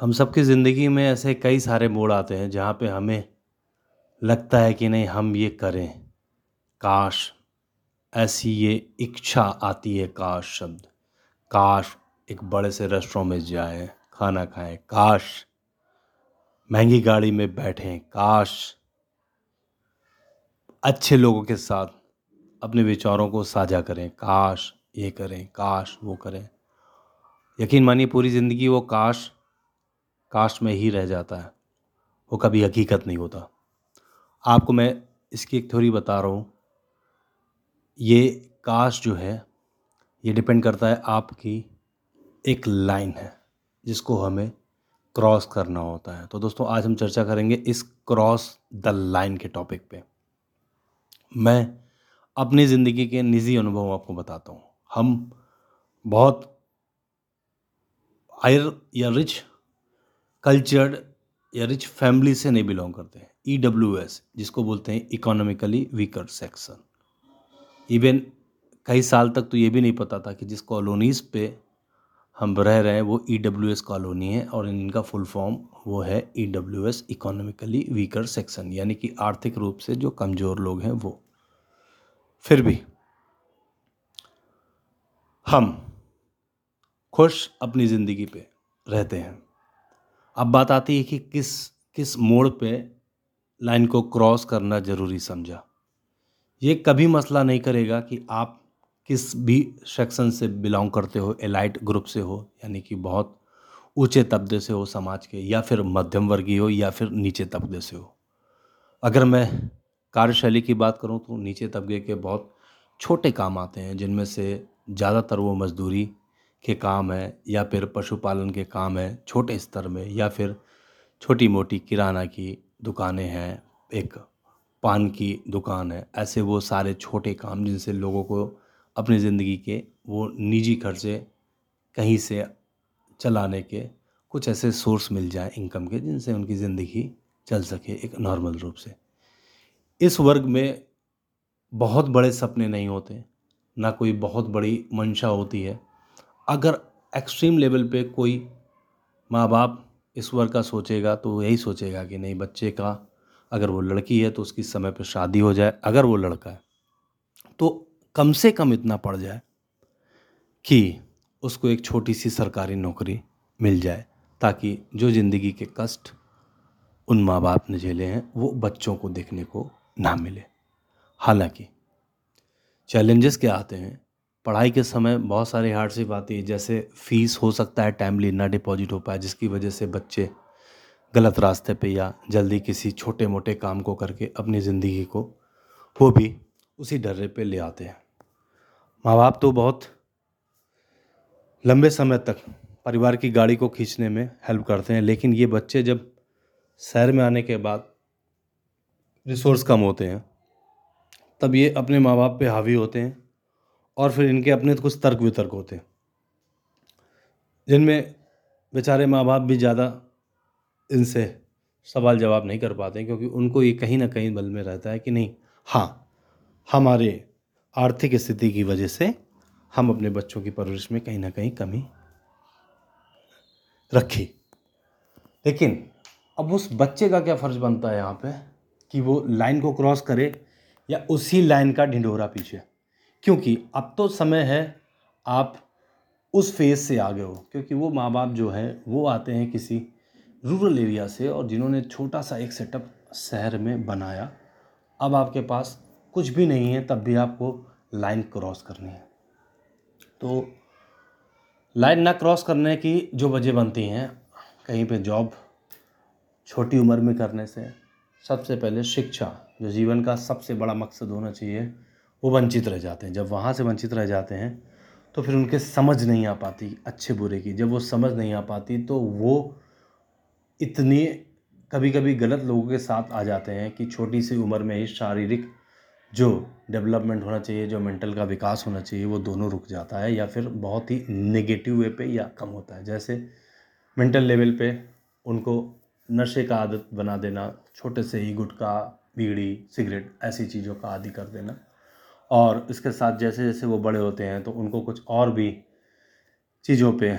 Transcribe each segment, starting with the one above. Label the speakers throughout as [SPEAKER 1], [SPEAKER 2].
[SPEAKER 1] हम सबकी ज़िंदगी में ऐसे कई सारे मोड़ आते हैं जहाँ पे हमें लगता है कि नहीं, हम ये करें। काश, ऐसी ये इच्छा आती है, काश शब्द। काश एक बड़े से रेस्टोरेंट में जाएँ, खाना खाएँ। काश महँगी गाड़ी में बैठें। काश अच्छे लोगों के साथ अपने विचारों को साझा करें। काश ये करें, काश वो करें। यकीन मानिए, पूरी ज़िंदगी वो काश काश में ही रह जाता है। वो कभी हकीकत नहीं होता। आपको मैं इसकी एक थ्योरी बता रहा हूँ। ये काश जो है, ये डिपेंड करता है आपकी एक लाइन है, जिसको हमें क्रॉस करना होता है। तो दोस्तों, आज हम चर्चा करेंगे इस क्रॉस द लाइन के टॉपिक पे। मैं अपनी ज़िंदगी के निजी अनुभव आपको बताता हूँ। हम बहुत हायर या रिच कल्चर्ड या रिच फैमिली से नहीं बिलोंग करते हैं। ई डब्ल्यू एस जिसको बोलते हैं इकोनॉमिकली वीकर सेक्शन इवन कई साल तक तो ये भी नहीं पता था कि जिस कॉलोनीज़ पे हम रह रहे हैं, वो ई डब्ल्यू एस कॉलोनी है और इनका फुल फॉर्म वो है E W S economically weaker section यानी कि आर्थिक रूप से जो कमज़ोर लोग हैं वो। फिर भी हम खुश अपनी ज़िंदगी पे रहते हैं। अब बात आती है कि किस किस मोड़ पे लाइन को क्रॉस करना ज़रूरी समझा। ये कभी मसला नहीं करेगा कि आप किस भी सेक्शन से बिलोंग करते हो, एलाइट ग्रुप से हो, यानी कि बहुत ऊँचे तबके से हो समाज के, या फिर मध्यम वर्गीय हो, या फिर नीचे तबके से हो। अगर मैं कार्यशैली की बात करूँ तो नीचे तबके के बहुत छोटे काम आते हैं, जिनमें से ज़्यादातर वो मज़दूरी के काम है या फिर पशुपालन के काम है, छोटे स्तर में या फिर छोटी मोटी किराना की दुकानें हैं, एक पान की दुकान है, ऐसे वो सारे छोटे काम जिनसे लोगों को अपनी ज़िंदगी के वो निजी खर्चे कहीं से चलाने के कुछ ऐसे सोर्स मिल जाए इनकम के जिनसे उनकी ज़िंदगी चल सके एक नॉर्मल रूप से। इस वर्ग में बहुत बड़े सपने नहीं होते, ना कोई बहुत बड़ी मंशा होती है अगर एक्सट्रीम लेवल पे कोई माँ बाप ईश्वर का सोचेगा तो यही सोचेगा कि नहीं, बच्चे का अगर वो लड़की है तो उसकी समय पर शादी हो जाए, अगर वो लड़का है। तो कम से कम इतना पड़ जाए कि उसको एक छोटी सी सरकारी नौकरी मिल जाए, ताकि जो ज़िंदगी के कष्ट उन माँ बाप ने झेले हैं, वो बच्चों को देखने को ना मिले। हालाँकि चैलेंजेस क्या आते हैं? पढ़ाई के समय बहुत सारी हार्डशिप आती है, जैसे फ़ीस हो सकता है टाइमली ना डिपॉजिट हो पाए, जिसकी वजह से बच्चे गलत रास्ते पे या जल्दी किसी छोटे मोटे काम को करके अपनी ज़िंदगी को वो भी उसी डर्रे पे ले आते हैं। माँ बाप तो बहुत लंबे समय तक परिवार की गाड़ी को खींचने में हेल्प करते हैं, लेकिन ये बच्चे जब शहर में आने के बाद रिसोर्स कम होते हैं, तब ये अपने माँ बाप पे हावी होते हैं और फिर इनके अपने तो कुछ तर्क वितर्क होते हैं। जिनमें बेचारे माँ बाप भी ज़्यादा इनसे सवाल जवाब नहीं कर पाते क्योंकि उनको ये कहीं ना कहीं बल में रहता है कि नहीं हाँ हमारे आर्थिक स्थिति की वजह से हम अपने बच्चों की परवरिश में कहीं ना कहीं कमी रखी। लेकिन अब उस बच्चे का क्या फ़र्ज़ बनता है यहाँ पे कि वो लाइन को क्रॉस करे या उसी लाइन का ढिंढोरा पीछे? क्योंकि अब तो समय है, आप उस फ़ेज़ से आगे हो, क्योंकि वो माँ बाप जो है, वो आते हैं किसी रूरल एरिया से और जिन्होंने छोटा सा एक सेटअप शहर में बनाया। अब आपके पास कुछ भी नहीं है, तब भी आपको लाइन क्रॉस करनी है। तो लाइन ना क्रॉस करने की जो वजह बनती हैं, कहीं पे जॉब छोटी उम्र में करने से, सबसे पहले शिक्षा, जो जीवन का सबसे बड़ा मकसद होना चाहिए वो वंचित रह जाते हैं। जब वहाँ से वंचित रह जाते हैं तो फिर उनके समझ नहीं आ पाती अच्छे बुरे की। जब वो समझ नहीं आ पाती तो वो इतनी कभी कभी गलत लोगों के साथ आ जाते हैं कि छोटी सी उम्र में ही शारीरिक जो डेवलपमेंट होना चाहिए, जो मेंटल का विकास होना चाहिए, वो दोनों रुक जाता है या फिर बहुत ही नेगेटिव वे पे या कम होता है। जैसे मेंटल लेवल पे उनको नशे का आदत बना देना, छोटे से ही गुटखा, बीड़ी, सिगरेट ऐसी चीज़ों का आदि कर देना। और इसके साथ जैसे जैसे वो बड़े होते हैं तो उनको कुछ और भी चीज़ों पे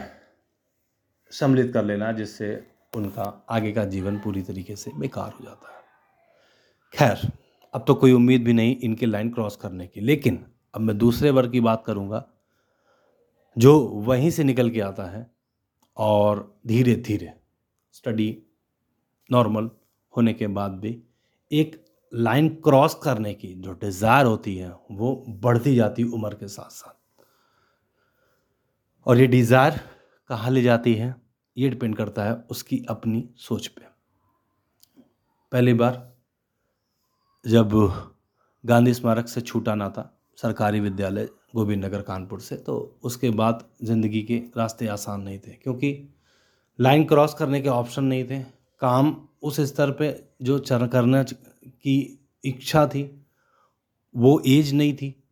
[SPEAKER 1] सम्मिलित कर लेना, जिससे उनका आगे का जीवन पूरी तरीके से बेकार हो जाता है। खैर, अब तो कोई उम्मीद भी नहीं इनके लाइन क्रॉस करने की, लेकिन अब मैं दूसरे वर्ग की बात करूँगा, जो वहीं से निकल के आता है और धीरे धीरे स्टडी नॉर्मल होने के बाद भी एक लाइन क्रॉस करने की जो डिज़ायर होती है, वो बढ़ती जाती है उम्र के साथ साथ। और ये डिज़ायर कहाँ ले जाती है, ये डिपेंड करता है उसकी अपनी सोच पे। पहली बार जब गांधी स्मारक से छूटा ना था, सरकारी विद्यालय गोविंद नगर कानपुर से तो उसके बाद ज़िंदगी के रास्ते आसान नहीं थे, क्योंकि लाइन क्रॉस करने के ऑप्शन नहीं थे, काम उस स्तर पे जो चर करना की इच्छा थी, वो एज नहीं थी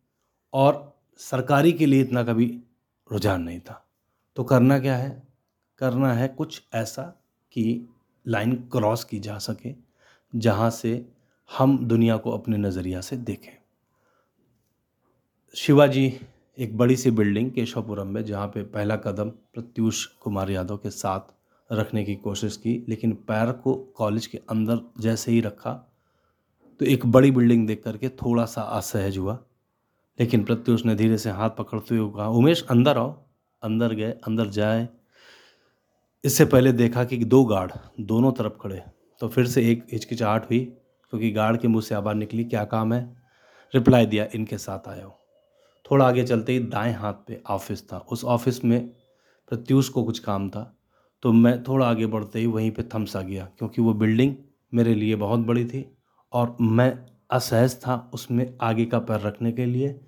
[SPEAKER 1] और सरकारी के लिए इतना कभी रुझान नहीं था। तो करना क्या है? करना है कुछ ऐसा कि लाइन क्रॉस की जा सके, जहाँ से हम दुनिया को अपने नज़रिया से देखें। शिवाजी, एक बड़ी सी बिल्डिंग केशवपुरम में, जहाँ पे पहला कदम प्रत्युष कुमार यादव के साथ रखने की कोशिश की, लेकिन पैर को कॉलेज के अंदर जैसे ही रखा तो एक बड़ी बिल्डिंग देख करके थोड़ा सा असहज हुआ। लेकिन प्रत्युष ने धीरे से हाथ पकड़ते हुए कहा, उमेश, अंदर आओ। अंदर गए, अंदर जाए। इससे पहले देखा कि दो गार्ड दोनों तरफ़ खड़े तो फिर से एक हिचकिचाहट हुई, क्योंकि गार्ड के मुँह से आवाज़ निकली, क्या काम है? रिप्लाई दिया, इनके साथ आया हो। थोड़ा आगे चलते ही दाएँ हाथ पे ऑफ़िस था। उस ऑफ़िस में प्रत्यूष को कुछ काम था। तो मैं थोड़ा आगे बढ़ते ही वहीं पे थम्स गया, क्योंकि वो बिल्डिंग मेरे लिए बहुत बड़ी थी और मैं असहज था उसमें आगे का पैर रखने के लिए।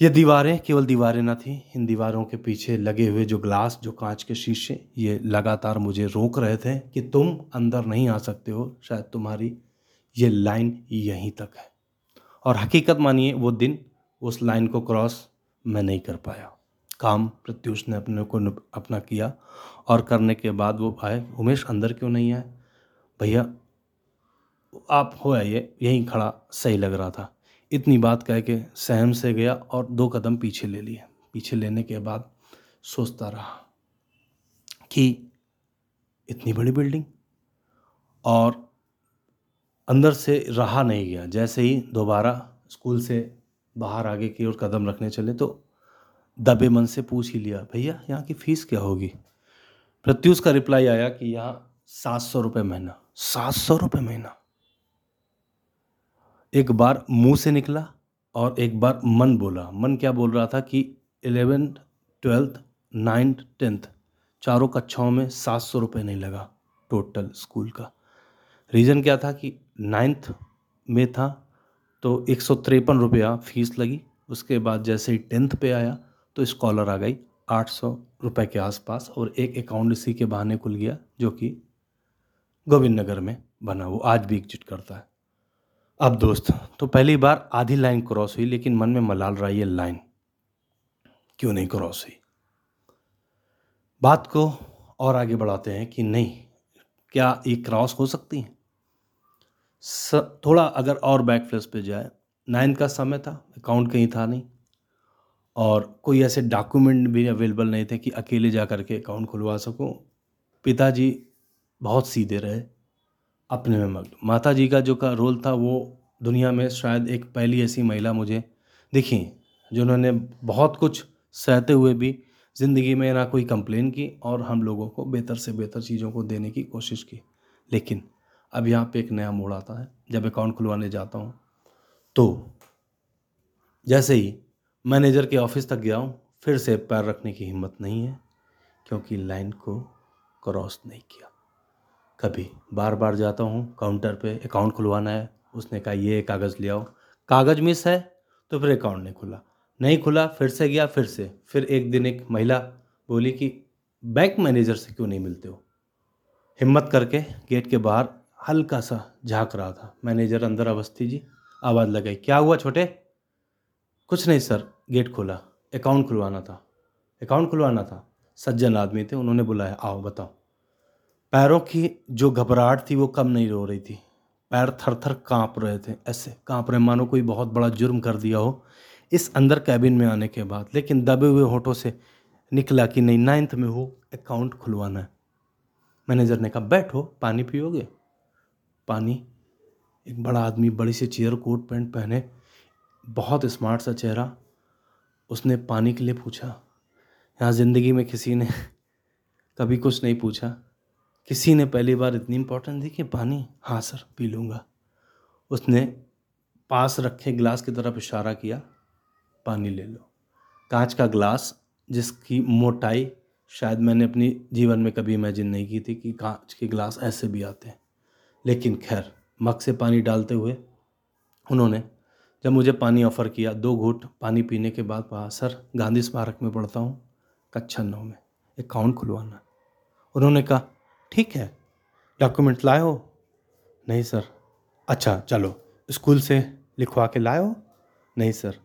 [SPEAKER 1] ये दीवारें केवल दीवारें ना थी, इन दीवारों के पीछे लगे हुए जो ग्लास, जो कांच के शीशे, ये लगातार मुझे रोक रहे थे कि तुम अंदर नहीं आ सकते हो, शायद तुम्हारी ये लाइन यहीं तक है। और हकीकत मानिए, वो दिन उस लाइन को क्रॉस मैं नहीं कर पाया। काम प्रत्युष ने अपने को अपना किया और करने के बाद वो आए, उमेश, अंदर क्यों नहीं आए? भैया, आप हो आइए, यहीं खड़ा, सही लग रहा था। इतनी बात कह के सहम से गया और दो कदम पीछे ले लिए। पीछे लेने के बाद सोचता रहा कि इतनी बड़ी बिल्डिंग और अंदर से रहा नहीं गया। जैसे ही दोबारा स्कूल से बाहर आगे की ओर कदम रखने चले तो दबे मन से पूछ ही लिया, भैया, यहाँ की फ़ीस क्या होगी? प्रत्युष का रिप्लाई आया कि यहाँ सात सौ रुपये महीना। सात सौ रुपये महीना। एक बार मुँह से निकला और एक बार मन बोला। मन क्या बोल रहा था कि इलेवेंथ, ट्वेल्थ, नाइन्थ, टेंथ, चारों कक्षाओं में सात सौ रुपये नहीं लगा टोटल स्कूल का। रीज़न क्या था कि नाइन्थ में था तो एक सौ तिरपन रुपया फ़ीस लगी। उसके बाद जैसे ही टेंथ पे आया तो स्कॉलर आ गई। आठ सौ रुपये के आसपास और एक अकाउंट इसी के बहाने खुल गया, जो कि गोविंद नगर में बना वो आज भी एग्जिट करता है। अब दोस्त तो पहली बार आधी लाइन क्रॉस हुई, लेकिन मन में मलाल रहा, ये लाइन क्यों नहीं क्रॉस हुई? बात को और आगे बढ़ाते हैं कि नहीं, क्या ये क्रॉस हो सकती है? स, थोड़ा अगर और बैक फ्लैश पे जाए नाइन्थ का समय था अकाउंट कहीं था नहीं। और कोई ऐसे डॉक्यूमेंट भी अवेलेबल नहीं थे कि अकेले जा कर के अकाउंट खुलवा सकूँ। पिताजी बहुत सीधे रहे अपने में मग्न। माता जी का जो का रोल था वो दुनिया में शायद एक पहली ऐसी महिला मुझे दिखी, जिन्होंने बहुत कुछ सहते हुए भी ज़िंदगी में ना कोई कंप्लेन की और हम लोगों को बेहतर से बेहतर चीज़ों को देने की कोशिश की। लेकिन अब यहाँ पे एक नया मोड़ आता है। जब अकाउंट खुलवाने जाता हूँ तो जैसे ही मैनेजर के ऑफ़िस तक गया हूँ, फिर से पैर रखने की हिम्मत नहीं है, क्योंकि लाइन को क्रॉस नहीं किया। कभी बार बार जाता हूँ, काउंटर पे अकाउंट खुलवाना है, उसने कहा, ये कागज़ ले आओ। कागज़ मिस है तो फिर अकाउंट नहीं खुला। नहीं खुला, फिर से गया, फिर से। फिर एक दिन एक महिला बोली कि, बैंक मैनेजर से क्यों नहीं मिलते हो? हिम्मत करके गेट के बाहर हल्का सा झाँक रहा था। मैनेजर अंदर अवस्थी जी, आवाज़ लगाई, क्या हुआ छोटे? कुछ नहीं सर, गेट खोला, अकाउंट खुलवाना था। अकाउंट खुलवाना था। सज्जन आदमी थे, उन्होंने बुलाया, आओ बताओ। पैरों की जो घबराहट थी, वो कम नहीं रो रही थी। पैर थर थर काँप रहे थे, ऐसे काँप रहे, मानो कोई बहुत बड़ा जुर्म कर दिया हो। इस अंदर कैबिन में आने के बाद, लेकिन दबे हुए होठों से निकला कि नहीं, नाइन्थ में हो, अकाउंट खुलवाना है। मैनेजर ने कहा, बैठो, पानी पियोगे? पानी, एक बड़ा आदमी बड़ी सी चेयर, कोट पैंट पहने बहुत स्मार्ट सा चेहरा, उसने पानी के लिए पूछा, यहाँ ज़िंदगी में किसी ने कभी कुछ नहीं पूछा? किसी ने पहली बार इतनी इम्पोर्टेंस दी कि पानी? हाँ सर, पी लूँगा। उसने पास रखे गिलास की तरफ़ इशारा किया, पानी ले लो। कांच का ग्लास जिसकी मोटाई शायद मैंने अपनी जीवन में कभी इमेजिन नहीं की थी कि कांच के गिलास ऐसे भी आते हैं। लेकिन खैर, मग से पानी डालते हुए उन्होंने जब मुझे पानी ऑफ़र किया, दो घूट पानी पीने के बाद कहा, सर, गांधी स्मारक में पढ़ता हूँ, कक्षा नौ में, अकाउंट खुलवाना उन्होंने कहा, ठीक है, डॉक्यूमेंट लाए हो नहीं सर। अच्छा चलो, स्कूल से लिखवा के लाए हो नहीं सर।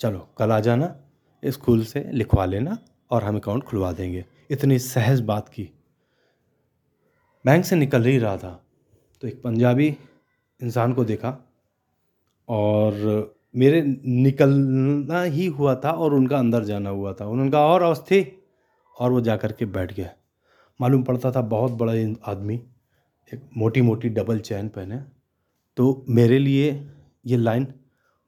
[SPEAKER 1] चलो, कल आ जाना, स्कूल से लिखवा लेना और हम अकाउंट खुलवा देंगे। इतनी सहज बात की। बैंक से निकल ही रहा था तो एक पंजाबी इंसान को देखा और मेरे निकलना ही हुआ था और उनका अंदर जाना हुआ था। उन्होंने कहा, और अवस्थी? और वो जा कर के बैठ गया। मालूम पड़ता था बहुत बड़ा आदमी, एक मोटी मोटी डबल चैन पहने। तो मेरे लिए ये लाइन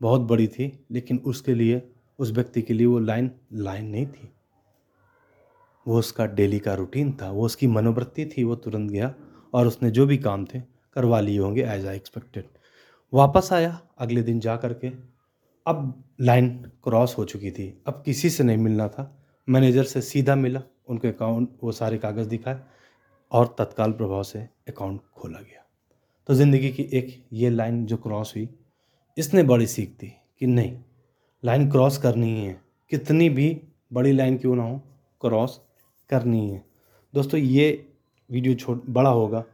[SPEAKER 1] बहुत बड़ी थी, लेकिन उसके लिए, उस व्यक्ति के लिए वो लाइन लाइन नहीं थी। वो उसका डेली का रूटीन था, वो उसकी मनोवृत्ति थी, वो तुरंत गया और उसने जो भी काम थे, करवा लिए होंगे एज आई एक्सपेक्टेड वापस आया अगले दिन जा कर के अब लाइन क्रॉस हो चुकी थी। अब किसी से नहीं मिलना था। मैनेजर से सीधा मिला। उनके अकाउंट, वो सारे कागज़ दिखाए और तत्काल प्रभाव से अकाउंट खोला गया। तो ज़िंदगी की एक ये लाइन जो क्रॉस हुई, इसने बड़ी सीख दी कि नहीं, लाइन क्रॉस करनी ही है। कितनी भी बड़ी लाइन क्यों ना हो, क्रॉस करनी है। दोस्तों, ये वीडियो छोट, बड़ा होगा।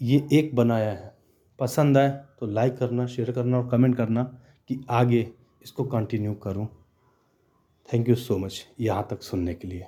[SPEAKER 1] ये एक बनाया है। पसंद आए तो लाइक करना शेयर करना और कमेंट करना कि आगे इसको कंटिन्यू करूँ। थैंक यू सो मच यहाँ तक सुनने के लिए।